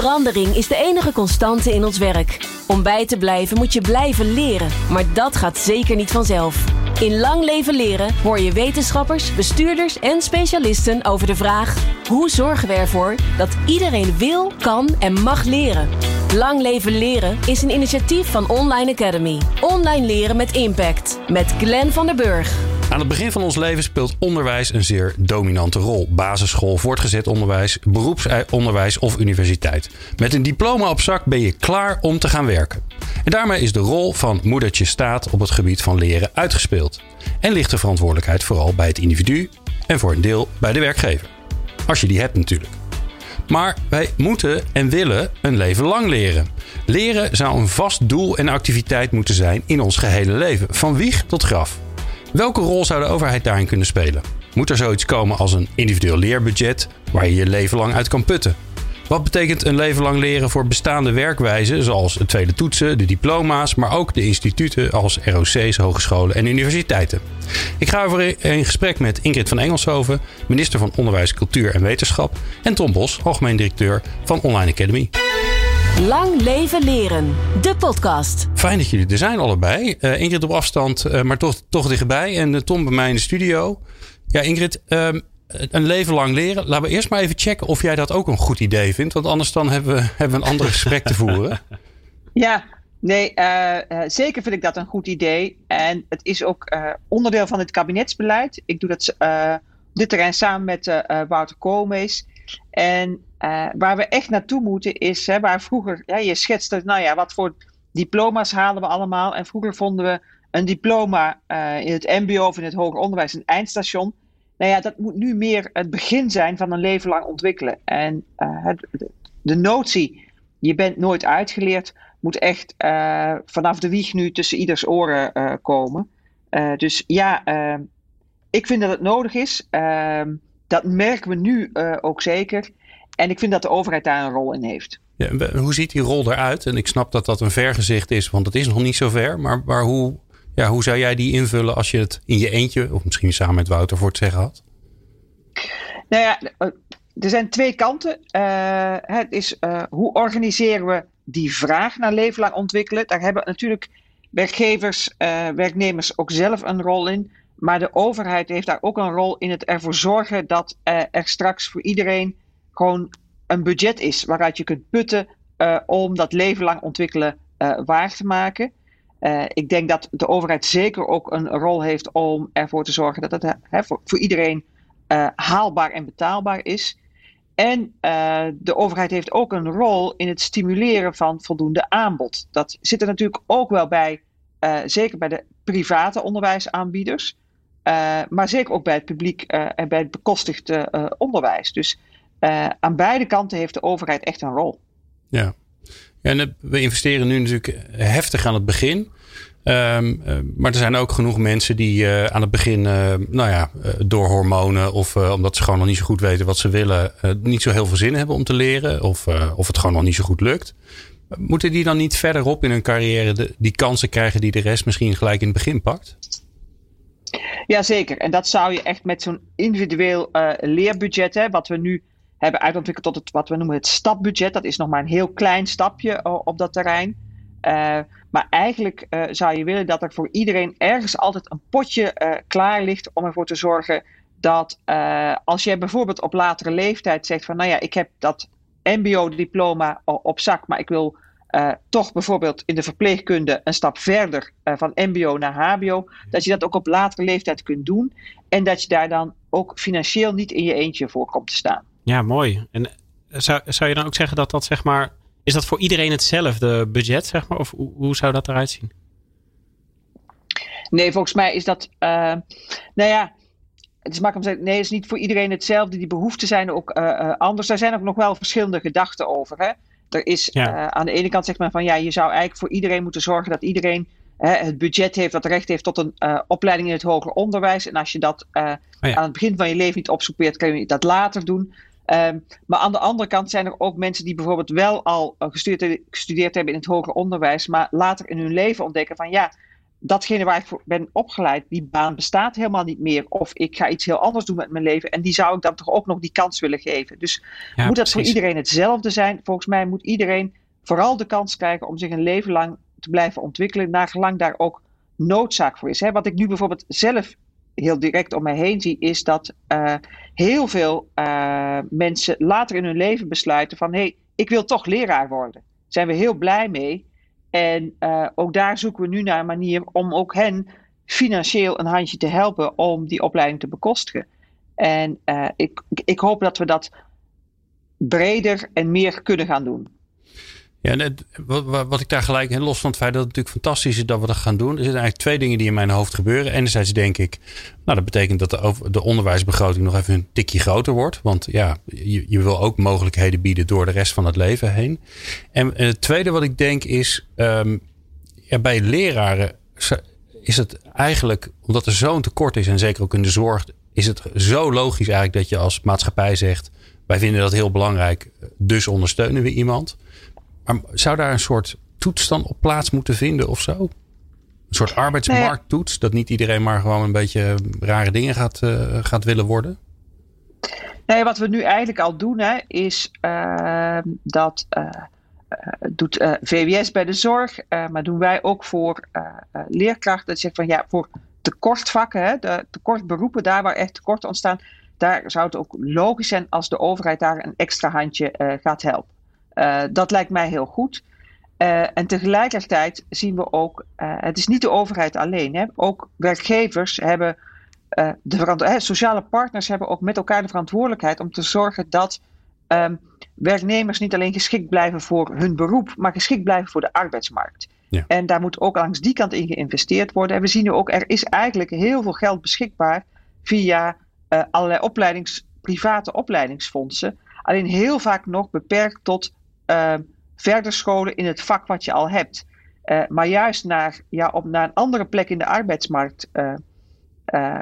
Verandering is de enige constante in ons werk. Om bij te blijven moet je blijven leren, maar dat gaat zeker niet vanzelf. In Lang Leven Leren hoor je wetenschappers, bestuurders en specialisten over de vraag: hoe zorgen we ervoor dat iedereen wil, kan en mag leren? Lang Leven Leren is een initiatief van Online Academy. Online leren met impact. Met Glenn van der Burg. Aan het begin van ons leven speelt onderwijs een zeer dominante rol. Basisschool, voortgezet onderwijs, beroepsonderwijs of universiteit. Met een diploma op zak ben je klaar om te gaan werken. En daarmee is de rol van moedertje staat op het gebied van leren uitgespeeld. En ligt de verantwoordelijkheid vooral bij het individu en voor een deel bij de werkgever. Als je die hebt natuurlijk. Maar wij moeten en willen een leven lang leren. Leren zou een vast doel en activiteit moeten zijn in ons gehele leven, van wieg tot graf. Welke rol zou de overheid daarin kunnen spelen? Moet er zoiets komen als een individueel leerbudget waar je je leven lang uit kan putten? Wat betekent een leven lang leren voor bestaande werkwijzen, zoals het tweede toetsen, de diploma's, maar ook de instituten als ROC's, hogescholen en universiteiten? Ik ga over in gesprek met Ingrid van Engelshoven, minister van Onderwijs, Cultuur en Wetenschap, en Tom Bos, algemeen directeur van Online Academy. Lang leven leren, de podcast. Fijn dat jullie er zijn allebei. Uh, Ingrid op afstand, uh, maar toch, toch dichtbij. En uh, Tom bij mij in de studio. Ja, Ingrid, ehm, een leven lang leren. Laten we eerst maar even checken of jij dat ook een goed idee vindt. Want anders dan hebben we, hebben we een ander gesprek te voeren. Ja, nee, zeker vind ik dat een goed idee. En het is ook onderdeel van het kabinetsbeleid. Ik doe dat dit terrein samen met Wouter Koolmees. En uh, waar we echt naartoe moeten is, hè, waar vroeger, ja, je schetste, nou ja, wat voor diploma's halen we allemaal. En vroeger vonden we een diploma uh, in het MBO of in het hoger onderwijs een eindstation. Nou ja, dat moet nu meer het begin zijn van een leven lang ontwikkelen. En het, de notie, je bent nooit uitgeleerd, moet echt vanaf de wieg nu tussen ieders oren komen. dus ja, ik vind dat het nodig is. Ehm, dat merken we nu ook zeker. En ik vind dat de overheid daar een rol in heeft. Ja, hoe ziet die rol eruit? En ik snap dat dat een vergezicht is, want het is nog niet zo ver. Maar, maar hoe, ja, hoe zou jij die invullen als je het in je eentje, of misschien samen met Wouter, voor het zeggen had? Nou ja, eh, er zijn twee kanten. Uh, het is uh, hoe organiseren we die vraag naar leven lang ontwikkelen? Daar hebben natuurlijk werkgevers, uh, werknemers ook zelf een rol in. Maar de overheid heeft daar ook een rol in het ervoor zorgen dat er straks voor iedereen gewoon een budget is waaruit je kunt putten uh, om dat leven lang ontwikkelen uh, waar te maken. Uh, ik denk dat de overheid zeker ook een rol heeft om ervoor te zorgen dat het voor, voor, iedereen haalbaar en betaalbaar is. En de overheid heeft ook een rol in het stimuleren van voldoende aanbod. Dat zit er natuurlijk ook wel bij, zeker bij de private onderwijsaanbieders. maar zeker ook bij het publiek en bij het bekostigde onderwijs. Dus uh, aan beide kanten heeft de overheid echt een rol. Ja, en we investeren nu natuurlijk heftig aan het begin. Um, uh, maar er zijn ook genoeg mensen die uh, aan het begin, nou ja, door hormonen of omdat ze gewoon nog niet zo goed weten wat ze willen, niet zo heel veel zin hebben om te leren of, of het gewoon nog niet zo goed lukt. Moeten die dan niet verderop in hun carrière de, die kansen krijgen die de rest misschien gelijk in het begin pakt? Jazeker, en dat zou je echt met zo'n individueel leerbudget, hè, wat we nu hebben uitontwikkeld tot het, wat we noemen het stapbudget. Dat is nog maar een heel klein stapje op dat terrein. Uh, maar eigenlijk uh, zou je willen dat er voor iedereen ergens altijd een potje uh, klaar ligt om ervoor te zorgen dat als jij bijvoorbeeld op latere leeftijd zegt van nou ja, ik heb dat MBO-diploma op zak, maar ik wil toch bijvoorbeeld in de verpleegkunde een stap verder van MBO naar HBO, dat je dat ook op latere leeftijd kunt doen en dat je daar dan ook financieel niet in je eentje voor komt te staan. Ja, mooi. En zou, zou je dan ook zeggen dat dat zeg maar. Is dat voor iedereen hetzelfde budget, zeg maar? Of hoe, hoe zou dat eruit zien? Nee, volgens mij is dat. Uh, nou ja, het is makkelijk om te zeggen. Nee, het is niet voor iedereen hetzelfde. Die behoeften zijn ook uh, anders. Daar zijn ook nog wel verschillende gedachten over. Hè? Er is ja. aan de ene kant zegt men van ja, je zou eigenlijk voor iedereen moeten zorgen dat iedereen het budget heeft dat recht heeft tot een uh, opleiding in het hoger onderwijs. En als je dat uh, oh ja. aan het begin van je leven niet opsoepeert, kun je dat later doen. Um, maar aan de andere kant zijn er ook mensen die bijvoorbeeld wel al gestudeerd, gestudeerd hebben in het hoger onderwijs, maar later in hun leven ontdekken van ja, datgene waar ik voor ben opgeleid, die baan bestaat helemaal niet meer. Of ik ga iets heel anders doen met mijn leven. En die zou ik dan toch ook nog die kans willen geven. Dus moet dat voor iedereen hetzelfde zijn? Volgens mij moet iedereen vooral de kans krijgen om zich een leven lang te blijven ontwikkelen, naar gelang daar ook noodzaak voor is. Hè? Wat ik nu bijvoorbeeld zelf heel direct om mij heen zie, is dat uh, heel veel uh, mensen later in hun leven besluiten van hé, hey, ik wil toch leraar worden. Daar zijn we heel blij mee. En uh, ook daar zoeken we nu naar een manier om ook hen financieel een handje te helpen om die opleiding te bekostigen. En ik, ik hoop dat we dat breder en meer kunnen gaan doen. Ja, wat, ik daar gelijk in los van het feit dat het natuurlijk fantastisch is dat we dat gaan doen. Er zitten eigenlijk twee dingen die in mijn hoofd gebeuren. Enerzijds denk ik, nou dat betekent dat de, de onderwijsbegroting nog even een tikje groter wordt. Want ja, je, wil ook mogelijkheden bieden door de rest van het leven heen. En, het tweede wat ik denk is, um, ja, bij leraren is het eigenlijk, omdat er zo'n tekort is en zeker ook in de zorg, is het zo logisch eigenlijk dat je als maatschappij zegt, wij vinden dat heel belangrijk, dus ondersteunen we iemand. Maar zou daar een soort toets dan op plaats moeten vinden of zo? Een soort arbeidsmarkttoets, dat niet iedereen maar gewoon een beetje rare dingen gaat, uh, gaat willen worden? Nee, wat we nu eigenlijk al doen, hè, is uh, dat uh, doet VWS bij de zorg, maar doen wij ook voor leerkrachten. Dat zegt van ja, voor tekortvakken, hè, de tekortberoepen, daar waar echt tekorten ontstaan, daar zou het ook logisch zijn als de overheid daar een extra handje gaat helpen. Uh, dat lijkt mij heel goed. Uh, en tegelijkertijd zien we ook, uh, het is niet de overheid alleen. Hè? Ook werkgevers hebben, de sociale partners hebben ook met elkaar de verantwoordelijkheid om te zorgen dat um, werknemers niet alleen geschikt blijven voor hun beroep, maar geschikt blijven voor de arbeidsmarkt. Ja. En daar moet ook langs die kant in geïnvesteerd worden. En we zien nu ook, er is eigenlijk heel veel geld beschikbaar via allerlei opleidings, private opleidingsfondsen. Alleen heel vaak nog beperkt tot uh, verder scholen in het vak wat je al hebt. Uh, maar juist naar, ja, op naar een andere plek in de arbeidsmarkt uh,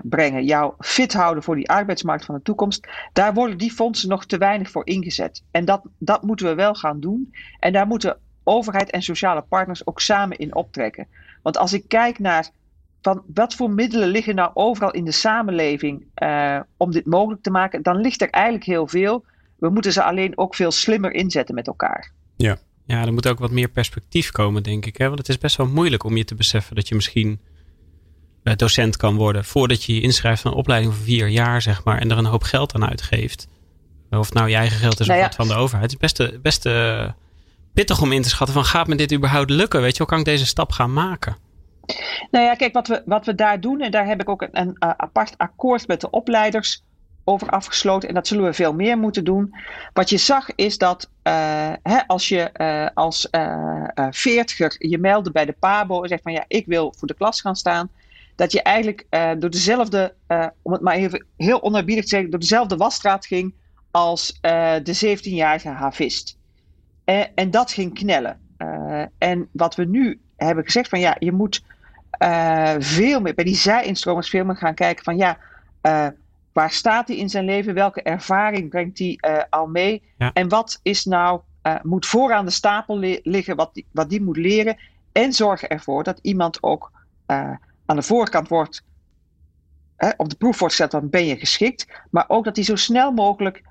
brengen. Jou fit houden voor die arbeidsmarkt van de toekomst. Daar worden die fondsen nog te weinig voor ingezet. En dat, dat moeten we wel gaan doen. En daar moeten overheid en sociale partners ook samen in optrekken. Want als ik kijk naar van wat voor middelen liggen nou overal in de samenleving om dit mogelijk te maken, dan ligt er eigenlijk heel veel. We moeten ze alleen ook veel slimmer inzetten met elkaar. Ja, ja er moet ook wat meer perspectief komen, denk ik. Hè? Want het is best wel moeilijk om je te beseffen dat je misschien eh, docent kan worden. Voordat je je inschrijft van een opleiding van vier jaar, zeg maar. En er een hoop geld aan uitgeeft. Of het nou je eigen geld is nou of ja. van de overheid. Het is best, best uh, pittig om in te schatten van gaat me dit überhaupt lukken? Weet je, hoe kan ik deze stap gaan maken? Nou ja, kijk, wat we, wat we daar doen, en daar heb ik ook een, een apart akkoord met de opleiders over afgesloten. En dat zullen we veel meer moeten doen. Wat je zag is dat uh, hè, als je uh, als uh, veertiger je meldde bij de PABO en zegt van ja, ik wil voor de klas gaan staan. Dat je eigenlijk door dezelfde, om het maar even heel onerbiedig te zeggen, door dezelfde wasstraat ging als de 17-jarige havist. en dat ging knellen. en wat we nu hebben gezegd van ja, je moet veel meer bij die zijinstromers veel meer gaan kijken van ja, Waar staat hij in zijn leven? Welke ervaring brengt hij uh, al mee? En wat is nou, uh, moet vooraan de stapel liggen, wat die, wat die moet leren? En zorgen ervoor dat iemand ook uh, aan de voorkant wordt, op de proef wordt gezet, dan ben je geschikt. Maar ook dat hij zo snel mogelijk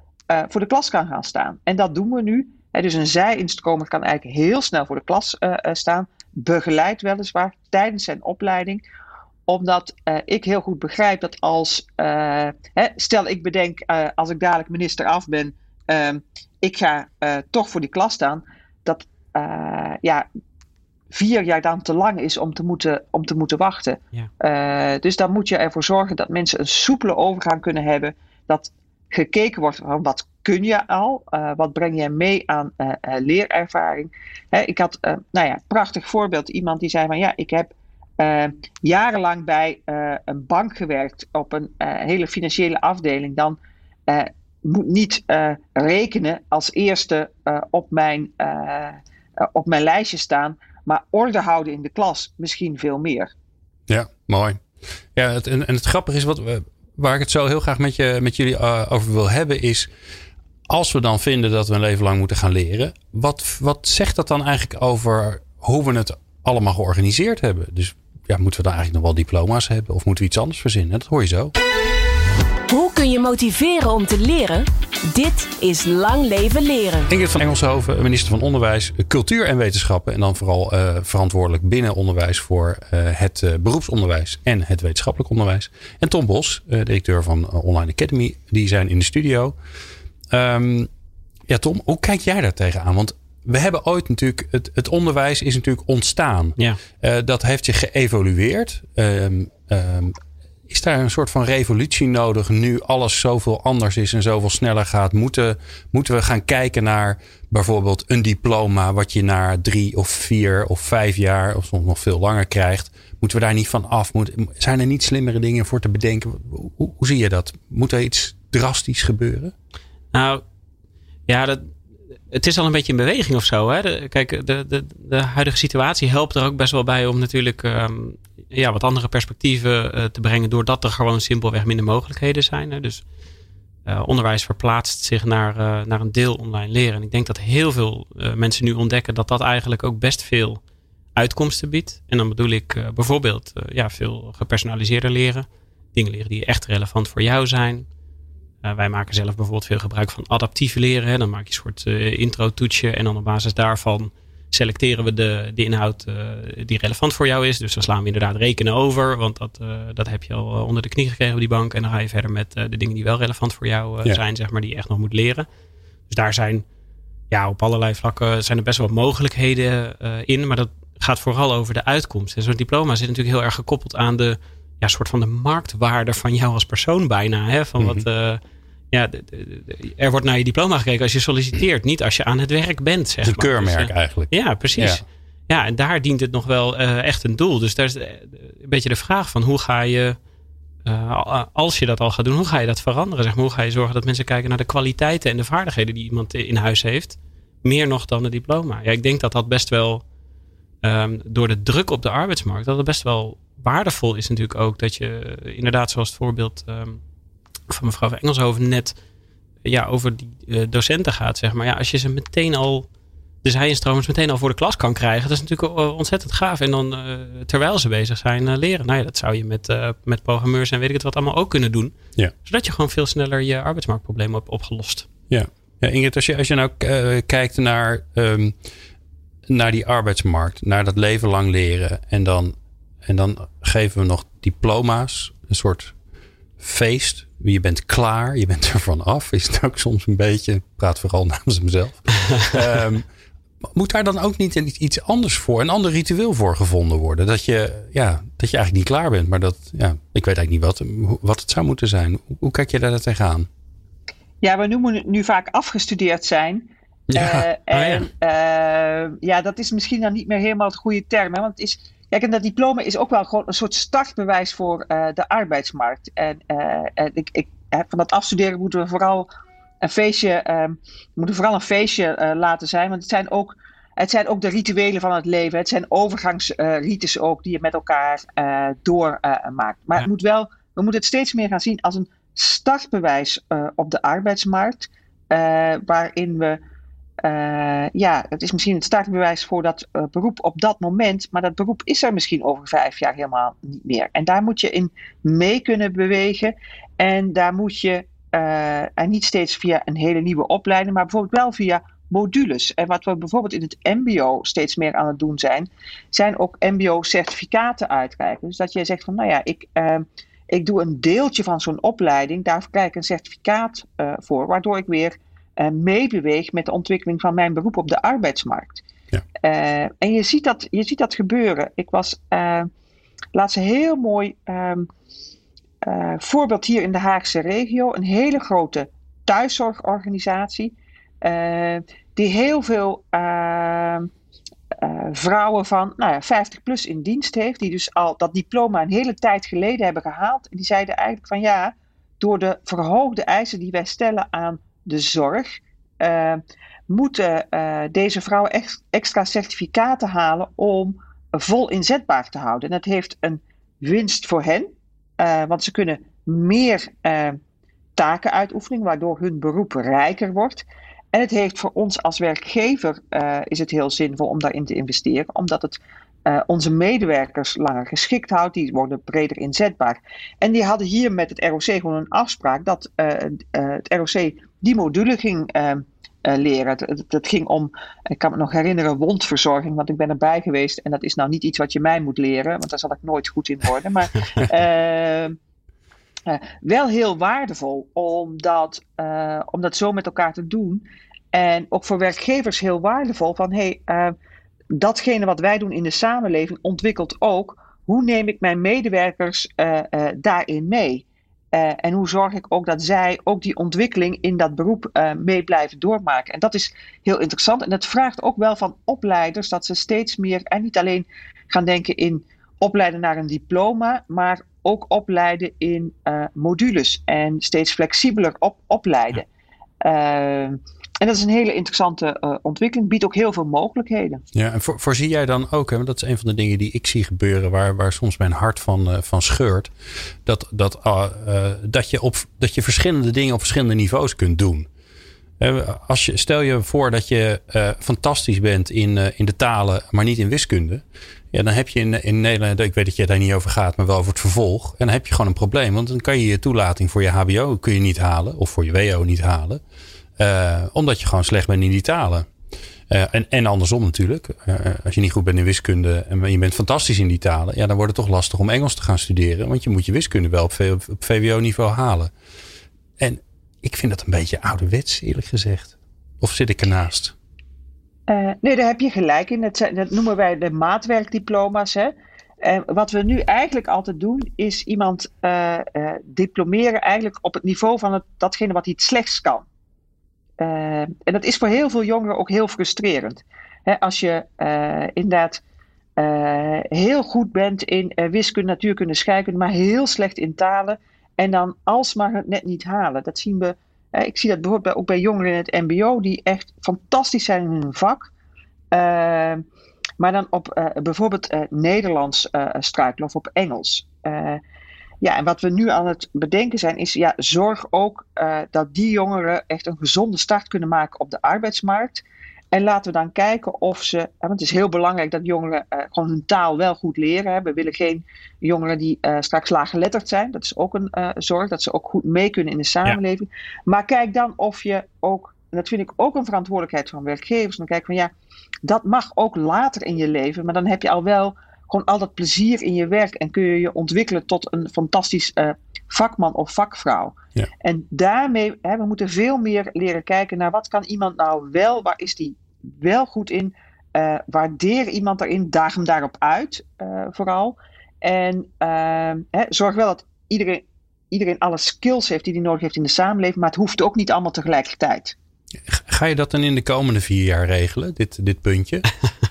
voor de klas kan gaan staan. En dat doen we nu. Hè, dus een zij-instromer kan eigenlijk heel snel voor de klas staan. Begeleid weliswaar tijdens zijn opleiding omdat uh, ik heel goed begrijp dat als, uh, hè, stel ik bedenk uh, als ik dadelijk minister af ben, ehm, ik ga toch voor die klas staan, dat ja, vier jaar dan te lang is om te moeten, om te moeten wachten. Ja. dus dan moet je ervoor zorgen dat mensen een soepele overgang kunnen hebben, dat gekeken wordt van wat kun je al, wat breng je mee aan leerervaring. Hè, ik had, nou ja, prachtig voorbeeld, iemand die zei van ja, ik heb uh, jarenlang bij uh, een bank gewerkt op een uh, hele financiële afdeling, dan moet niet rekenen als eerste op, mijn, op mijn lijstje staan, maar orde houden in de klas misschien veel meer. Ja, mooi. Ja, en, en het grappige is, wat, waar ik het zo heel graag met, je, met jullie over wil hebben, is als we dan vinden dat we een leven lang moeten gaan leren, wat, wat zegt dat dan eigenlijk over hoe we het allemaal georganiseerd hebben? Dus ja, moeten we dan eigenlijk nog wel diploma's hebben? Of moeten we iets anders verzinnen? Dat hoor je zo. Hoe kun je motiveren om te leren? Dit is Lang Leven Leren. Ingrid van Engelshoven, minister van Onderwijs, Cultuur en Wetenschappen. En dan vooral uh, verantwoordelijk binnen onderwijs voor uh, het uh, beroepsonderwijs en het wetenschappelijk onderwijs. En Tom Bos, directeur van Online Academy, die zijn in de studio. Um, ja, Tom, hoe kijk jij daar tegenaan? Want we hebben ooit natuurlijk, het, het onderwijs is natuurlijk ontstaan. Ja. dat heeft zich geëvolueerd. Um, um, is daar een soort van revolutie nodig nu alles zoveel anders is en zoveel sneller gaat? Moeten, moeten we gaan kijken naar bijvoorbeeld een diploma wat je na drie of vier of vijf jaar of soms nog veel langer krijgt? Moeten we daar niet van af? Moet, zijn er niet slimmere dingen voor te bedenken? Hoe, hoe zie je dat? Moet er iets drastisch gebeuren? Nou, ja, dat, het is al een beetje in beweging of zo. Hè? kijk, de, de, de huidige situatie helpt er ook best wel bij om natuurlijk um, ja, wat andere perspectieven uh, te brengen. Doordat er gewoon simpelweg minder mogelijkheden zijn. Hè? Dus uh, onderwijs verplaatst zich naar, uh, naar een deel online leren. En ik denk dat heel veel mensen nu ontdekken dat dat eigenlijk ook best veel uitkomsten biedt. En dan bedoel ik bijvoorbeeld ja, veel gepersonaliseerder leren. Dingen leren die echt relevant voor jou zijn. Uh, wij maken zelf bijvoorbeeld veel gebruik van adaptief leren. Hè. Dan maak je een soort uh, intro-toetsje en dan op basis daarvan selecteren we de, de inhoud uh, die relevant voor jou is. Dus dan slaan we inderdaad rekenen over, want dat, dat heb je al onder de knie gekregen op die bank. En dan ga je verder met de dingen die wel relevant voor jou ja. zijn, zeg maar, die je echt nog moet leren. Dus daar zijn ja, op allerlei vlakken zijn er best wel mogelijkheden in, maar dat gaat vooral over de uitkomst. En zo'n diploma zit natuurlijk heel erg gekoppeld aan de ja, soort van de marktwaarde van jou als persoon bijna. Hè? Van wat, uh, ja, er wordt naar je diploma gekeken als je solliciteert, niet als je aan het werk bent. Zeg een keurmerk dus, uh, eigenlijk. Ja, precies. Ja. ja. en daar dient het nog wel uh, echt een doel. Dus daar is een beetje de vraag van hoe ga je, als je dat al gaat doen, hoe ga je dat veranderen? Zeg maar, hoe ga je zorgen dat mensen kijken naar de kwaliteiten en de vaardigheden die iemand in huis heeft? Meer nog dan een diploma. Ja, ik denk dat dat best wel um, door de druk op de arbeidsmarkt, dat het best wel waardevol is natuurlijk ook dat je inderdaad zoals het voorbeeld um, van mevrouw van Engelshoven net ja, over die uh, docenten gaat, zeg maar. Ja, als je ze meteen al de zijinstromers meteen al voor de klas kan krijgen, dat is natuurlijk ontzettend gaaf. En dan uh, terwijl ze bezig zijn leren. Nou ja, dat zou je met, met programmeurs en weet ik het wat allemaal ook kunnen doen. Ja. Zodat je gewoon veel sneller je arbeidsmarktproblemen hebt opgelost. Ja, ja Ingrid, als je, als je nou kijkt naar, um, naar die arbeidsmarkt, naar dat leven lang leren. En dan, en dan geven we nog diploma's, een soort feest. Je bent klaar, je bent er vanaf. Is het ook soms een beetje, ik praat vooral namens mezelf. um, moet daar dan ook niet iets anders voor, een ander ritueel voor gevonden worden? Dat je, ja, dat je eigenlijk niet klaar bent, maar dat, ja, ik weet eigenlijk niet wat, wat het zou moeten zijn. Hoe kijk je daar tegenaan? Ja, we noemen het nu vaak afgestudeerd zijn. Ja. Uh, en, ja. Uh, ja, dat is misschien dan niet meer helemaal het goede term. Hè? Want het is, Kijk, en dat diploma is ook wel gewoon een soort startbewijs voor uh, de arbeidsmarkt. En, uh, en ik, ik, van dat afstuderen moeten we vooral een feestje, um, moeten vooral een feestje uh, laten zijn. Want het zijn ook, het zijn ook de rituelen van het leven. Het zijn overgangsrites ook die je met elkaar doormaakt. maar ja. het moet wel, we moeten het steeds meer gaan zien als een startbewijs op de arbeidsmarkt. waarin we uh, ja, het is misschien het startbewijs voor dat uh, beroep op dat moment, maar dat beroep is er misschien over vijf jaar helemaal niet meer. En daar moet je in mee kunnen bewegen. En daar moet je, uh, en niet steeds via een hele nieuwe opleiding, maar bijvoorbeeld wel via modules. En wat we bijvoorbeeld in het MBO steeds meer aan het doen zijn, zijn ook MBO-certificaten uitreiken. Dus dat je zegt van, nou ja, ik. ik doe een deeltje van zo'n opleiding, daar krijg ik een certificaat voor, waardoor ik weer uh, meebeweeg met de ontwikkeling van mijn beroep op de arbeidsmarkt. Ja. Uh, en je ziet, dat, je ziet dat gebeuren. Ik was uh, laatst een heel mooi um, voorbeeld hier in de Haagse regio. Een hele grote thuiszorgorganisatie. die heel veel ehm, vrouwen van nou ja, 50 plus in dienst heeft. Die dus al dat diploma een hele tijd geleden hebben gehaald. En die zeiden eigenlijk van ja, door de verhoogde eisen die wij stellen aan de zorg, uh, moeten uh, deze vrouwen ex extra certificaten halen om vol inzetbaar te houden. En dat heeft een winst voor hen, uh, want ze kunnen meer taken uitoefenen, waardoor hun beroep rijker wordt. En het heeft voor ons als werkgever is het heel zinvol om daarin te investeren, omdat het onze medewerkers langer geschikt houdt. Die worden breder inzetbaar. En die hadden hier met het ROC gewoon een afspraak dat het ROC die module ging leren. Dat, ging om, ik kan me nog herinneren, wondverzorging, want ik ben erbij geweest. En dat is nou niet iets wat je mij moet leren, want daar zal ik nooit goed in worden. Maar uh, wel heel waardevol om dat, om dat zo met elkaar te doen. En ook voor werkgevers heel waardevol van hey, uh, datgene wat wij doen in de samenleving ontwikkelt ook hoe neem ik mijn medewerkers daarin mee. en hoe zorg ik ook dat zij ook die ontwikkeling in dat beroep mee blijven doormaken. En dat is heel interessant. En dat vraagt ook wel van opleiders dat ze steeds meer en niet alleen gaan denken in opleiden naar een diploma, maar ook opleiden in modules en steeds flexibeler op, opleiden. Uh, en dat is een hele interessante uh, ontwikkeling, biedt ook heel veel mogelijkheden. Ja, en voor, voorzie jij dan ook, hè, dat is een van de dingen die ik zie gebeuren, waar, waar soms mijn hart van, van scheurt, dat, dat, dat, je op, dat je verschillende dingen op verschillende niveaus kunt doen. Als je, stel je voor dat je fantastisch bent in, in de talen, maar niet in wiskunde. Ja, dan heb je in, in Nederland, ik weet dat je daar niet over gaat, maar wel over het vervolg. En dan heb je gewoon een probleem. Want dan kan je je toelating voor je HBO kun je niet halen. Of voor je WO niet halen. Uh, omdat je gewoon slecht bent in die talen. Uh, en, en andersom natuurlijk. Uh, als je niet goed bent in wiskunde en je bent fantastisch in die talen. Ja, dan wordt het toch lastig om Engels te gaan studeren. Want je moet je wiskunde wel op, op VWO-niveau halen. En ik vind dat een beetje ouderwets, eerlijk gezegd. Of zit ik ernaast? Uh, nee, daar heb je gelijk in. Dat, dat noemen wij de maatwerkdiploma's. Hè? Wat we nu eigenlijk altijd doen, is iemand uh, diplomeren eigenlijk op het niveau van het, datgene wat hij het slechtst kan. En dat is voor heel veel jongeren ook heel frustrerend. Als je inderdaad heel goed bent in wiskunde, natuurkunde, scheikunde, maar heel slecht in talen. En dan alsmaar het net niet halen. Dat zien we ik zie dat bijvoorbeeld ook bij jongeren in het MBO, die echt fantastisch zijn in hun vak. Maar dan op bijvoorbeeld Nederlands struikelen of op Engels. Ja, en wat we nu aan het bedenken zijn, is ja, zorg ook dat die jongeren echt een gezonde start kunnen maken op de arbeidsmarkt. En laten we dan kijken of ze. Want het is heel belangrijk dat jongeren uh, gewoon hun taal wel goed leren. We willen geen jongeren die uh, straks laaggeletterd zijn. Dat is ook een uh, zorg, dat ze ook goed mee kunnen in de samenleving. Maar kijk dan of je ook. En dat vind ik ook een verantwoordelijkheid van werkgevers. Dan kijk van ja, dat mag ook later in je leven. Maar dan heb je al wel gewoon al dat plezier in je werk. En kun je je ontwikkelen tot een fantastisch vakman of vakvrouw. Ja. En daarmee, hè, we moeten veel meer leren kijken naar wat kan iemand nou wel, waar is die wel goed in. Uh, waardeer iemand daarin, daag hem daarop uit, uh, vooral. En uh, hè, zorg wel dat iedereen, iedereen alle skills heeft die hij nodig heeft in de samenleving, maar het hoeft ook niet allemaal tegelijkertijd. Ga je dat dan in de komende vier jaar regelen, dit, dit puntje?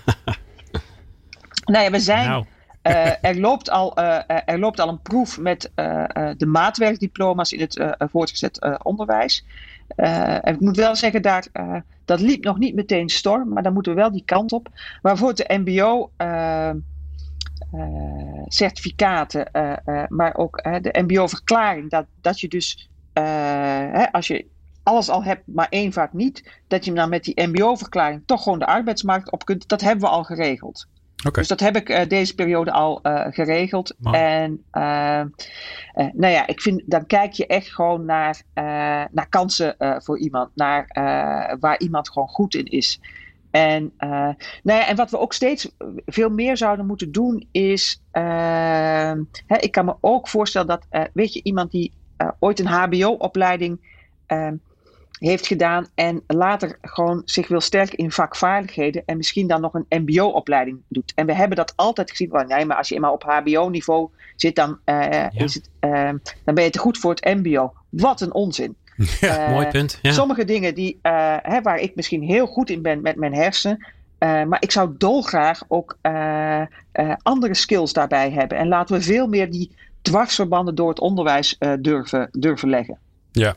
nou ja, we zijn. Nou. Uh, er, loopt al, uh, er loopt al een proef met uh, de maatwerkdiploma's in het voortgezet onderwijs. en ik moet wel zeggen, daar, dat liep nog niet meteen storm, maar dan moeten we wel die kant op. Waarvoor de MBO certificaten, maar ook de MBO-verklaring, dat, dat je dus hè, als je alles al hebt, maar één vaak niet, dat je dan met die MBO-verklaring toch gewoon de arbeidsmarkt op kunt. Dat hebben we al geregeld. Dus dat heb ik uh, deze periode al uh, geregeld. En uh, nou ja, ik vind, dan kijk je echt gewoon naar, naar kansen voor iemand. Naar waar iemand gewoon goed in is. En, nou ja, en wat we ook steeds veel meer zouden moeten doen is. Hè, ik kan me ook voorstellen dat, weet je, iemand die ooit een HBO-opleiding heeft gedaan en later gewoon zich wil sterken in vakvaardigheden en misschien dan nog een MBO-opleiding doet. En we hebben dat altijd gezien. Van, nee, maar als je eenmaal op HBO-niveau zit, dan, uh, is het, uh, dan ben je te goed voor het MBO. Wat een onzin. Ja, mooi punt. Ja. Sommige dingen die, hè, waar ik misschien heel goed in ben met mijn hersenen. maar ik zou dolgraag ook andere skills daarbij hebben. En laten we veel meer die dwarsverbanden door het onderwijs durven, durven leggen. Ja,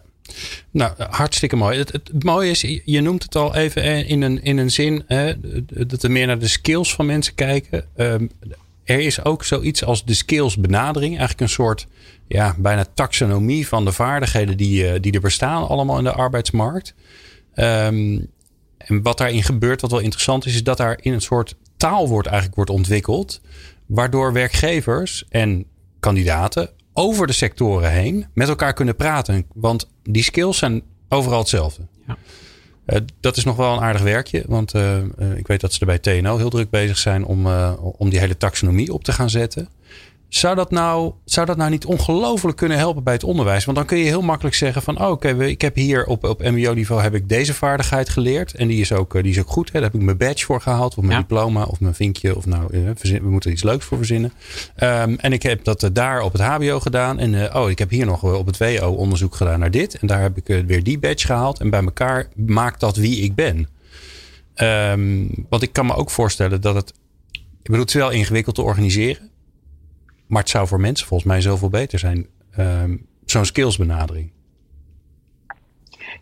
nou, hartstikke mooi. Het, het, mooie is, je noemt het al even in een, in een zin, hè, dat we meer naar de skills van mensen kijken. Um, er is ook zoiets als de skills benadering. Eigenlijk een soort, ja, bijna taxonomie van de vaardigheden die, uh, die er bestaan allemaal in de arbeidsmarkt. Um, En wat daarin gebeurt, wat wel interessant is, is dat daar in een soort taalwoord eigenlijk wordt ontwikkeld. Waardoor werkgevers en kandidaten over de sectoren heen met elkaar kunnen praten. Want die skills zijn overal hetzelfde. Ja. Uh, dat is nog wel een aardig werkje. Want uh, uh, ik weet dat ze er bij TNO heel druk bezig zijn om, om die hele taxonomie op te gaan zetten. Zou dat nou, zou dat nou niet ongelooflijk kunnen helpen bij het onderwijs? Want dan kun je heel makkelijk zeggen van oh, oké, okay, ik heb hier op, op mbo-niveau heb ik deze vaardigheid geleerd. En die is ook, die is ook goed. Hè? Daar heb ik mijn badge voor gehaald. Of mijn diploma of mijn vinkje. Of nou, we moeten iets leuks voor verzinnen. Um, en ik heb dat daar op het hbo gedaan. En uh, oh, ik heb hier nog op het WO onderzoek gedaan naar dit. En daar heb ik weer die badge gehaald. En bij elkaar maakt dat wie ik ben. Um, want ik kan me ook voorstellen dat het... Ik bedoel, het is wel ingewikkeld te organiseren. Maar het zou voor mensen volgens mij zoveel beter zijn. Um, Zo'n skillsbenadering.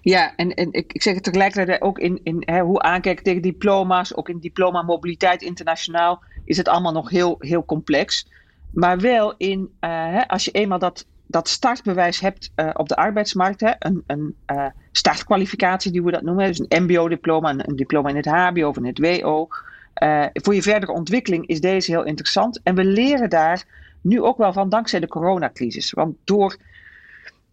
Ja, en, en ik, ik zeg het tegelijkertijd ook in, in hè, hoe aankijken tegen diploma's, ook in diploma mobiliteit internationaal, is het allemaal nog heel, heel complex. Maar wel in, uh, hè, als je eenmaal dat, dat startbewijs hebt uh, op de arbeidsmarkt, hè, een, een uh, startkwalificatie die we dat noemen, dus een MBO-diploma, een, een, diploma in het HBO of in het WO. voor je verdere ontwikkeling is deze heel interessant. En we leren daar nu ook wel van dankzij de coronacrisis. Want door,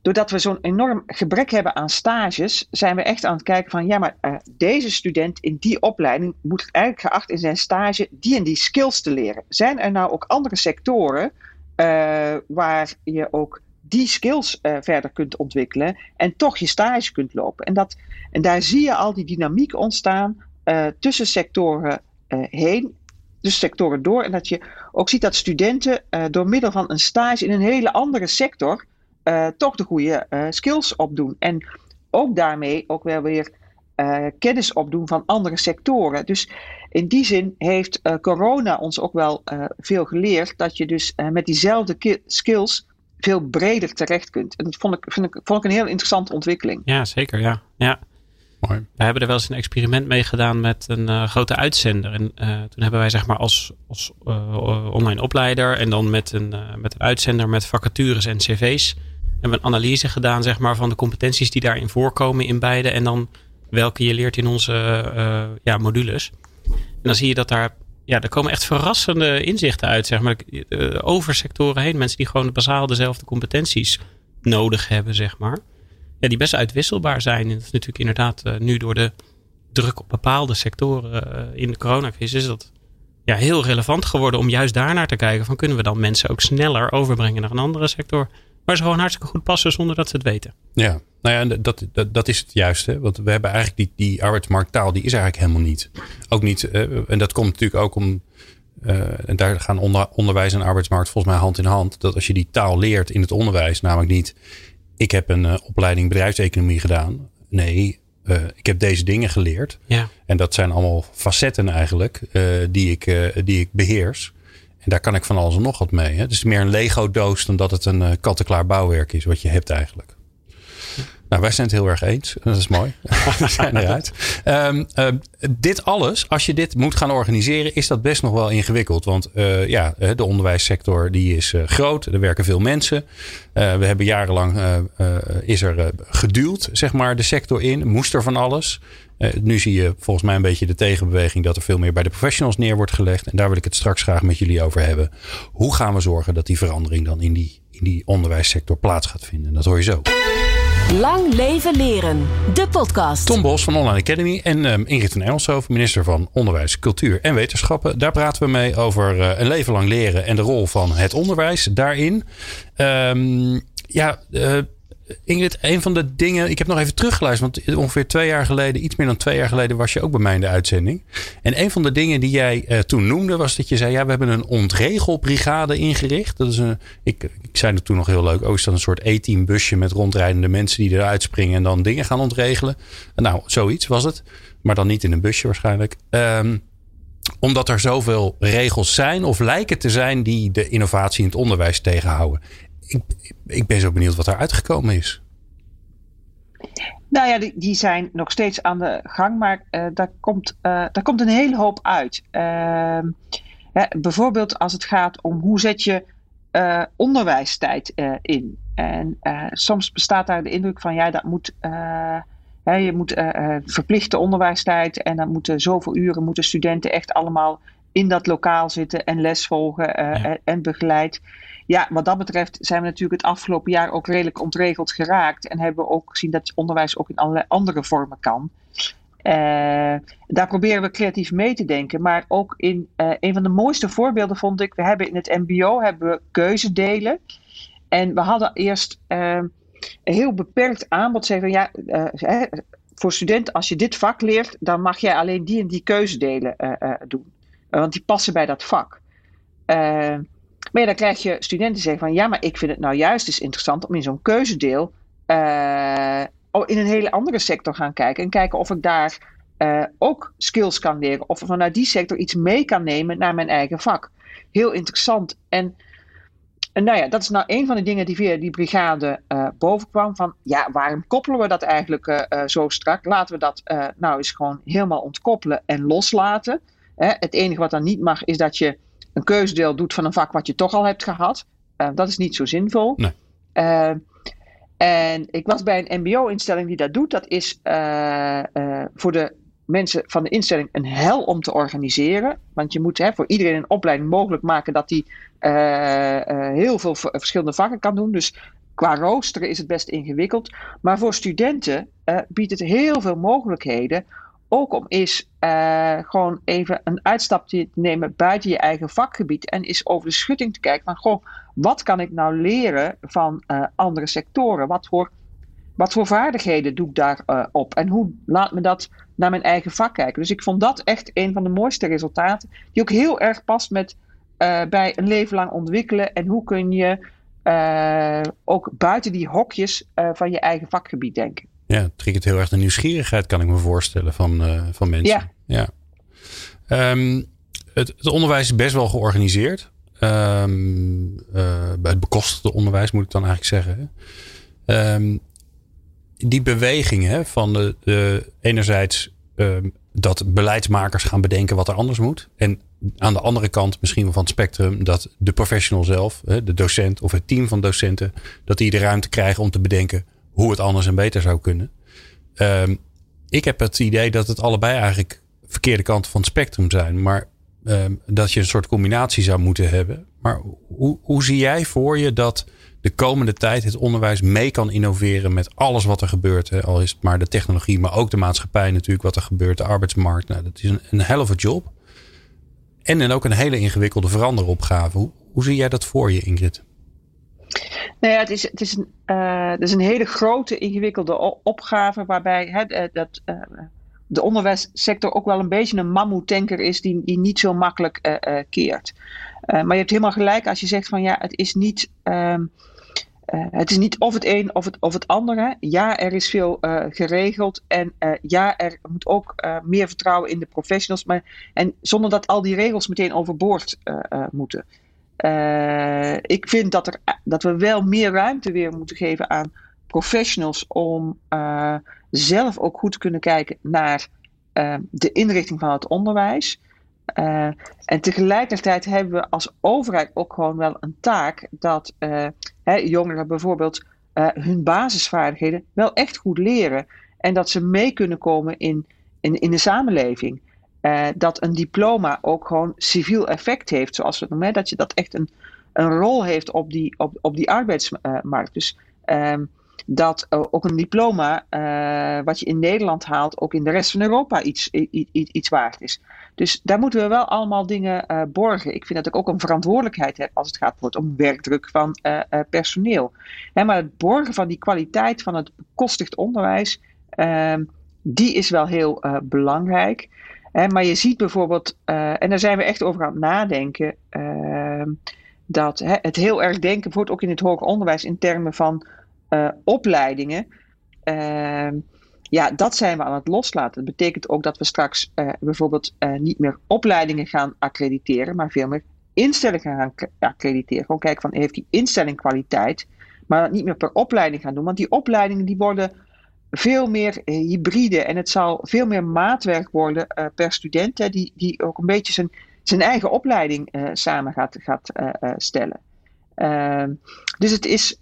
doordat we zo'n enorm gebrek hebben aan stages, zijn we echt aan het kijken van ja, maar uh, deze student in die opleiding moet eigenlijk geacht in zijn stage die en die skills te leren. Zijn er nou ook andere sectoren uh, waar je ook die skills uh, verder kunt ontwikkelen en toch je stage kunt lopen? En, dat, en daar zie je al die dynamiek ontstaan tussen sectoren heen de sectoren door. En dat je ook ziet dat studenten uh, door middel van een stage in een hele andere sector uh, toch de goede uh, skills opdoen. En ook daarmee ook wel weer kennis opdoen van andere sectoren. Dus in die zin heeft corona ons ook wel veel geleerd dat je dus met diezelfde skills veel breder terecht kunt. En dat vond ik, vind ik, vond ik een heel interessante ontwikkeling. Ja, zeker. Ja. ja. We hebben er wel eens een experiment mee gedaan met een uh, grote uitzender. En uh, toen hebben wij zeg maar als, als uh, online opleider en dan met een, met een uitzender met vacatures en cv's. Hebben we een analyse gedaan zeg maar, van de competenties die daarin voorkomen in beide. En dan welke je leert in onze ja, modules. En dan zie je dat daar, ja, er komen echt verrassende inzichten uit. Zeg maar, over sectoren heen. Mensen die gewoon bazaal dezelfde competenties nodig hebben, zeg maar ja, die best uitwisselbaar zijn. En dat is natuurlijk inderdaad uh, nu door de druk op bepaalde sectoren uh, in de coronacrisis, is dat ja, heel relevant geworden om juist daarnaar te kijken. Van kunnen we dan mensen ook sneller overbrengen naar een andere sector? Waar ze gewoon hartstikke goed passen zonder dat ze het weten. Ja, nou ja, dat, dat, dat is het juiste. Want we hebben eigenlijk die, die arbeidsmarkttaal, die is eigenlijk helemaal niet. Ook niet, uh, en dat komt natuurlijk ook om. En daar gaan onder, onderwijs en arbeidsmarkt volgens mij hand in hand. Dat als je die taal leert in het onderwijs, namelijk niet ik heb een uh, opleiding bedrijfseconomie gedaan. Nee, uh, ik heb deze dingen geleerd. Ja. En dat zijn allemaal facetten eigenlijk uh, die, ik, die ik beheers. En daar kan ik van alles en nog wat mee. Hè. Het is meer een Lego-doos dan dat het een kant-en-klaar bouwwerk is wat je hebt eigenlijk. Nou, wij zijn het heel erg eens. Dat is mooi. We zijn eruit. Um, uh, dit alles, als je dit moet gaan organiseren, is dat best nog wel ingewikkeld. Want uh, ja, de onderwijssector die is uh, groot. Er werken veel mensen. we hebben jarenlang is er geduwd, zeg maar, de sector in. Moest er van alles. nu zie je volgens mij een beetje de tegenbeweging dat er veel meer bij de professionals neer wordt gelegd. En daar wil ik het straks graag met jullie over hebben. Hoe gaan we zorgen dat die verandering dan in die, in die onderwijssector plaats gaat vinden? Dat hoor je zo. Lang leven leren, de podcast. Tom Bos van Online Academy en um, Ingrid van Engelshoven, minister van Onderwijs, Cultuur en Wetenschappen. Daar praten we mee over uh, een leven lang leren en de rol van het onderwijs daarin. Um, ja, uh, Ingrid, een van de dingen. Ik heb nog even teruggeluisterd. Want ongeveer twee jaar geleden, iets meer dan twee jaar geleden, was je ook bij mij in de uitzending. En een van de dingen die jij uh, toen noemde, was dat je zei: Ja, we hebben een ontregelbrigade ingericht. Dat is een. Ik, ik zei het toen nog heel leuk. Ook is dat een soort E-team busje met rondrijdende mensen die eruit springen en dan dingen gaan ontregelen. Nou, zoiets was het. Maar dan niet in een busje waarschijnlijk. Um, omdat er zoveel regels zijn of lijken te zijn die de innovatie in het onderwijs tegenhouden ik, ik ben zo benieuwd wat er uitgekomen is. Nou ja, die, die zijn nog steeds aan de gang, maar uh, daar, komt, uh, daar komt een hele hoop uit. Uh, hè, bijvoorbeeld als het gaat om hoe zet je uh, onderwijstijd in. En soms bestaat daar de indruk van ja, dat moet je moet verplichte onderwijstijd en dan moeten zoveel uren moeten studenten echt allemaal in dat lokaal zitten en les volgen en, en begeleid. Ja, wat dat betreft zijn we natuurlijk het afgelopen jaar ook redelijk ontregeld geraakt. En hebben we ook gezien dat onderwijs ook in allerlei andere vormen kan. Uh, daar proberen we creatief mee te denken. Maar ook in uh, een van de mooiste voorbeelden vond ik, we hebben in het MBO hebben we keuzedelen. En we hadden eerst een heel beperkt aanbod. Zeggen ja, voor studenten, als je dit vak leert, dan mag jij alleen die en die keuzedelen doen. Want die passen bij dat vak. Maar ja, dan krijg je studenten zeggen van ja, maar ik vind het nou juist eens interessant om in zo'n keuzedeel uh, in een hele andere sector gaan kijken. En kijken of ik daar ook skills kan leren. Of vanuit die sector iets mee kan nemen naar mijn eigen vak. Heel interessant. En, nou ja, dat is nou een van de dingen die via die brigade bovenkwam. Van ja, waarom koppelen we dat eigenlijk zo strak? Laten we dat nou eens gewoon helemaal ontkoppelen en loslaten. Het enige wat dan niet mag is dat je een keusdeel doet van een vak wat je toch al hebt gehad. Uh, dat is niet zo zinvol. Nee. Uh, en ik was bij een MBO-instelling die dat doet. Dat is uh, voor de mensen van de instelling een hel om te organiseren. Want je moet hè, voor iedereen een opleiding mogelijk maken dat die heel veel verschillende vakken kan doen. Dus qua roosteren is het best ingewikkeld. Maar voor studenten biedt het heel veel mogelijkheden ook om eens uh, gewoon even een uitstapje te nemen buiten je eigen vakgebied. En eens over de schutting te kijken van, goh, wat kan ik nou leren van uh, andere sectoren? Wat voor, wat voor vaardigheden doe ik daarop? Uh, op? en hoe laat me dat naar mijn eigen vak kijken? Dus ik vond dat echt een van de mooiste resultaten. Die ook heel erg past met bij een leven lang ontwikkelen. En hoe kun je ook buiten die hokjes van je eigen vakgebied denken. Ja, het triggert heel erg de nieuwsgierigheid, kan ik me voorstellen, van, uh, van mensen. Ja. ja. Um, het, het, onderwijs is best wel georganiseerd. Um, uh, bij het bekostigde onderwijs moet ik dan eigenlijk zeggen. Um, die beweging hè, van de, de enerzijds dat beleidsmakers gaan bedenken wat er anders moet. En aan de andere kant misschien wel van het spectrum dat de professional zelf, de docent of het team van docenten, dat die de ruimte krijgen om te bedenken hoe het anders en beter zou kunnen. Um, ik heb het idee dat het allebei eigenlijk verkeerde kanten van het spectrum zijn. Maar um, dat je een soort combinatie zou moeten hebben. Maar hoe, hoe zie jij voor je dat de komende tijd het onderwijs mee kan innoveren met alles wat er gebeurt? Hè? Al is het maar de technologie, maar ook de maatschappij natuurlijk, wat er gebeurt, de arbeidsmarkt. Nou, dat is een, een hell of job. En dan ook een hele ingewikkelde veranderopgave. Hoe, hoe zie jij dat voor je, Ingrid? Nou ja, het is, het is, een, uh, het is een hele grote, ingewikkelde opgave waarbij hè, eh, dat, uh, de onderwijssector ook wel een beetje een mammoetanker is die, die niet zo makkelijk uh, keert. maar je hebt helemaal gelijk als je zegt van ja, het is niet. Uh, het is niet of het een of het, of het andere. Ja, er is veel geregeld. En ja, er moet ook meer vertrouwen in de professionals. Maar, en zonder dat al die regels meteen overboord moeten. Uh, ik vind dat, er, dat we wel meer ruimte weer moeten geven aan professionals om uh, zelf ook goed te kunnen kijken naar de inrichting van het onderwijs. en tegelijkertijd hebben we als overheid ook gewoon wel een taak dat hè, jongeren bijvoorbeeld hun basisvaardigheden wel echt goed leren. En dat ze mee kunnen komen in, in de samenleving. Uh, dat een diploma ook gewoon civiel effect heeft, zoals we het noemen. Dat je dat echt een, een rol heeft op die, op, op die arbeidsmarkt. Dus um, dat ook een diploma uh, wat je in Nederland haalt, ook in de rest van Europa iets, iets, iets waard is. Dus daar moeten we wel allemaal dingen borgen. Ik vind dat ik ook een verantwoordelijkheid heb als het gaat om werkdruk van personeel. Hè, maar het borgen van die kwaliteit van het bekostigd onderwijs, ehm, die is wel heel belangrijk maar je ziet bijvoorbeeld, uh, en daar zijn we echt over aan het nadenken, uh, dat het heel erg denken, bijvoorbeeld ook in het hoger onderwijs, in termen van uh, opleidingen. Ehm, ja, dat zijn we aan het loslaten. Dat betekent ook dat we straks eh, bijvoorbeeld niet meer opleidingen gaan accrediteren, maar veel meer instellingen gaan accrediteren. Gewoon kijken van, heeft die instelling kwaliteit? Maar dat niet meer per opleiding gaan doen, want die opleidingen die worden veel meer eh, hybride en het zal veel meer maatwerk worden uh, per student, hè, die, die ook een beetje zijn, zijn eigen opleiding uh, samen gaat, gaat stellen. Ehm, dus het is,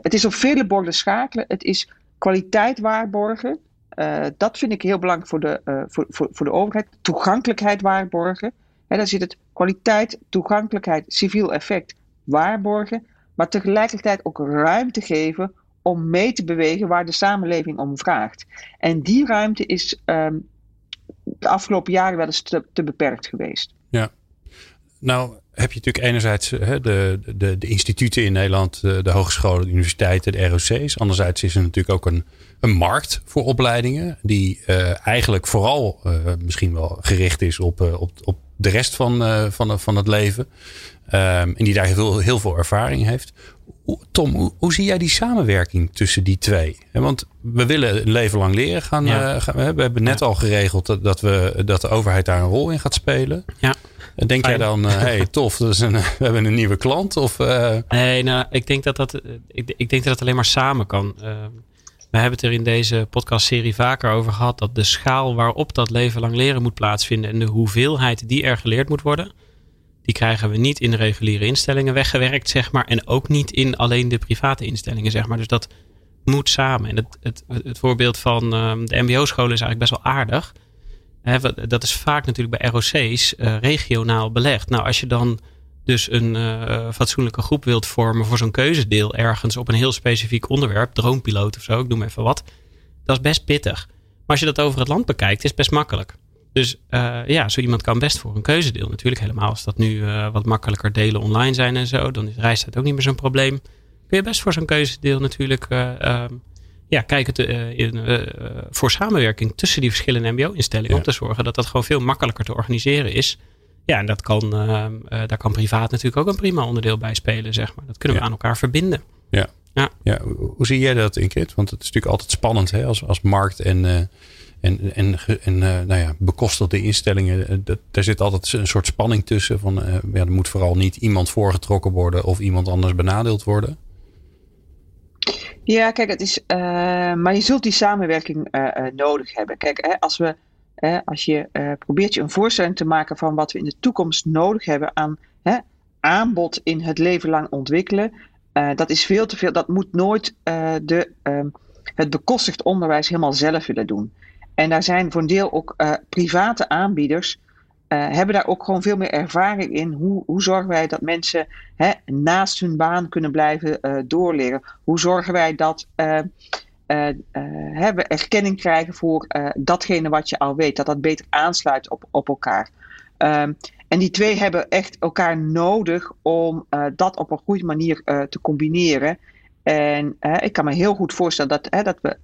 het is op vele borden schakelen. Het is kwaliteit waarborgen. dat vind ik heel belangrijk voor de, voor, voor, voor de overheid. Toegankelijkheid waarborgen. Daar zit het kwaliteit, toegankelijkheid, civiel effect waarborgen. Maar tegelijkertijd ook ruimte geven om mee te bewegen waar de samenleving om vraagt. En die ruimte is um, de afgelopen jaren wel eens te, te, beperkt geweest. Ja. Nou heb je natuurlijk enerzijds hè, de, de, de instituten in Nederland, de, de hogescholen, de universiteiten, de ROC's. Anderzijds is er natuurlijk ook een, een markt voor opleidingen die uh, eigenlijk vooral uh, misschien wel gericht is op, uh, op, op de rest van, van, van het leven. Um, en die daar heel, heel veel ervaring heeft. Tom, hoe, zie jij die samenwerking tussen die twee? Want we willen een leven lang leren gaan. Gaan we hebben net al geregeld dat, dat, we, dat de overheid daar een rol in gaat spelen. Ja. Denk jij dan, uh, hey, tof, dat is een, we hebben een nieuwe klant? Of, uh... Nee, nou, ik denk dat dat, ik, ik denk dat het alleen maar samen kan. we hebben het er in deze podcastserie vaker over gehad dat de schaal waarop dat leven lang leren moet plaatsvinden en de hoeveelheid die er geleerd moet worden die krijgen we niet in de reguliere instellingen weggewerkt, zeg maar. En ook niet in alleen de private instellingen, zeg maar. Dus dat moet samen. En het, het, het voorbeeld van um, de MBO-scholen is eigenlijk best wel aardig. dat is vaak natuurlijk bij ROC's uh, regionaal belegd. Nou, als je dan dus een uh, fatsoenlijke groep wilt vormen voor zo'n keuzedeel ergens op een heel specifiek onderwerp, droompiloot of zo, ik noem even wat. Dat is best pittig. Maar als je dat over het land bekijkt, is het best makkelijk. Dus uh, ja, zo iemand kan best voor een keuzedeel natuurlijk. Helemaal als dat nu uh, wat makkelijker delen online zijn en zo. Dan is reistijd ook niet meer zo'n probleem. Kun je best voor zo'n keuzedeel natuurlijk uh, ja, kijken te, in, voor samenwerking tussen die verschillende mbo-instellingen. Om te zorgen dat dat gewoon veel makkelijker te organiseren is. Ja, en dat kan, daar kan privaat natuurlijk ook een prima onderdeel bij spelen, zeg maar. Dat kunnen we aan elkaar verbinden. Ja. Ja. ja, hoe zie jij dat, Ingrid? Want het is natuurlijk altijd spannend hè, als, als markt en en, en, en uh, nou ja, bekostigde instellingen, dat, daar zit altijd een soort spanning tussen. Van, uh, ja, er moet vooral niet iemand voorgetrokken worden of iemand anders benadeeld worden. Ja, kijk, het is, maar je zult die samenwerking nodig hebben. Kijk, hè, als, we, als je probeert je een voorstelling te maken van wat we in de toekomst nodig hebben aan hè, aanbod in het leven lang ontwikkelen, dat is veel te veel. Dat moet nooit de, ehm, het bekostigd onderwijs helemaal zelf willen doen. En daar zijn voor een deel ook uh, private aanbieders. Uh, hebben daar ook gewoon veel meer ervaring in. Hoe, hoe zorgen wij dat mensen hè, naast hun baan kunnen blijven uh, doorleren? Hoe zorgen wij dat we erkenning krijgen voor datgene wat je al weet? Dat dat beter aansluit op, op elkaar. Um, en die twee hebben echt elkaar nodig om dat op een goede manier te combineren. En ik kan me heel goed voorstellen dat, dat we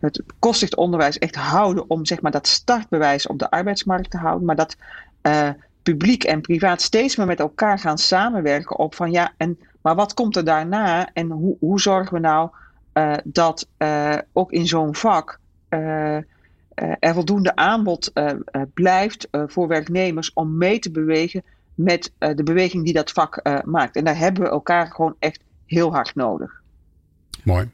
het kostig onderwijs echt houden om zeg maar, dat startbewijs op de arbeidsmarkt te houden. Maar dat uh, publiek en privaat steeds meer met elkaar gaan samenwerken op van ja, en, maar wat komt er daarna en hoe, hoe zorgen we nou uh, dat uh, ook in zo'n vak er voldoende aanbod blijft voor werknemers om mee te bewegen met de beweging die dat vak maakt. En daar hebben we elkaar gewoon echt heel hard nodig. Mooi.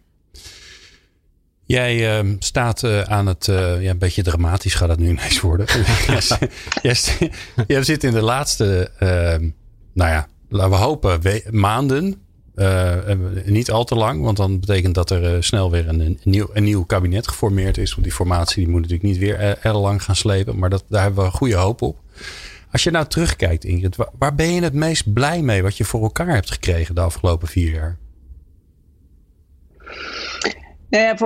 Jij uh, staat uh, aan het, uh, ja, een beetje dramatisch gaat het nu ineens worden. jij, zit in de laatste, ehm, nou ja, laten we hopen, maanden. Eh, niet al te lang, want dan betekent dat er snel weer een, een, nieuw, een nieuw kabinet geformeerd is. Want die formatie die moet natuurlijk niet weer erg lang gaan slepen. Maar dat, daar hebben we goede hoop op. Als je nou terugkijkt, Ingrid, waar, waar ben je het meest blij mee wat je voor elkaar hebt gekregen de afgelopen vier jaar? Nou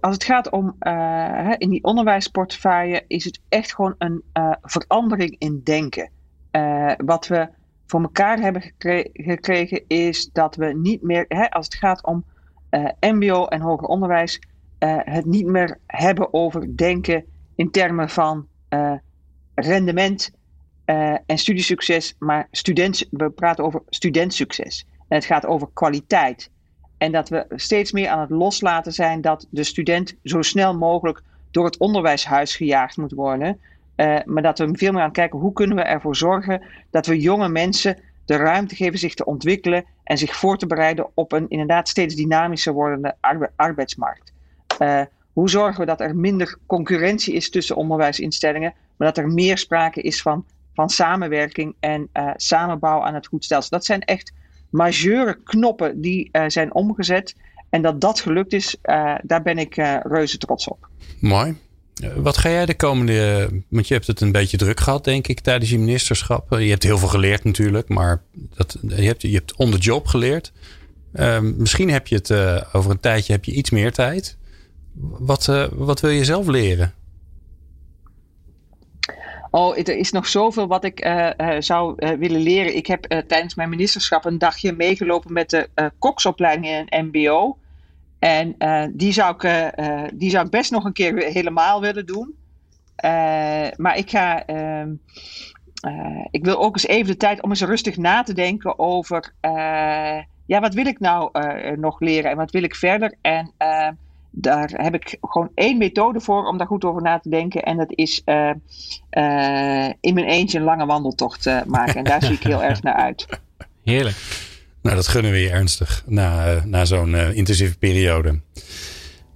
als het gaat om uh, in die onderwijsportefeuille is het echt gewoon een uh, verandering in denken. Uh, wat we voor elkaar hebben gekregen, gekregen is dat we niet meer, hè, als het gaat om MBO en hoger onderwijs, het niet meer hebben over denken in termen van rendement en studiesucces, maar student, we praten over studentsucces. En het gaat over kwaliteit. En dat we steeds meer aan het loslaten zijn dat de student zo snel mogelijk door het onderwijshuis gejaagd moet worden. Uh, maar dat we veel meer aan kijken hoe kunnen we ervoor zorgen dat we jonge mensen de ruimte geven zich te ontwikkelen en zich voor te bereiden op een inderdaad steeds dynamischer wordende arbe arbeidsmarkt. Uh, hoe zorgen we dat er minder concurrentie is tussen onderwijsinstellingen, maar dat er meer sprake is van, van samenwerking en uh, samenbouw aan het goed stelsel. Dat zijn echt majeure knoppen die uh, zijn omgezet. En dat dat gelukt is, daar ben ik reuze trots op. Mooi. Wat ga jij de komende. Want je hebt het een beetje druk gehad, denk ik, tijdens je ministerschap. Je hebt heel veel geleerd natuurlijk, maar dat, je, hebt, je hebt on the job geleerd. Ehm, misschien heb je het over een tijdje heb je iets meer tijd. Wat, wat wil je zelf leren? Oh, er is nog zoveel wat ik uh, zou uh, willen leren. Ik heb tijdens mijn ministerschap een dagje meegelopen met de koksopleiding in een MBO. En die, zou ik, die zou ik best nog een keer helemaal willen doen. maar ik ga. Ehm, ik wil ook eens even de tijd om eens rustig na te denken over. ja, wat wil ik nou nog leren en wat wil ik verder? En daar heb ik gewoon één methode voor om daar goed over na te denken. En dat is uh, uh, in mijn eentje een lange wandeltocht uh, maken. En daar zie ik heel erg naar uit. Heerlijk. Nou, dat gunnen we je ernstig na, na zo'n intensieve periode.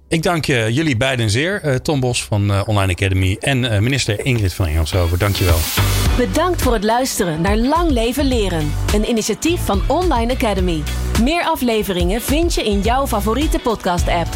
Ik dank jullie beiden zeer. Tom Bos van Online Academy en minister Ingrid van Engelshoven. Dank je wel. Bedankt voor het luisteren naar Lang Leven Leren. Een initiatief van Online Academy. Meer afleveringen vind je in jouw favoriete podcast app.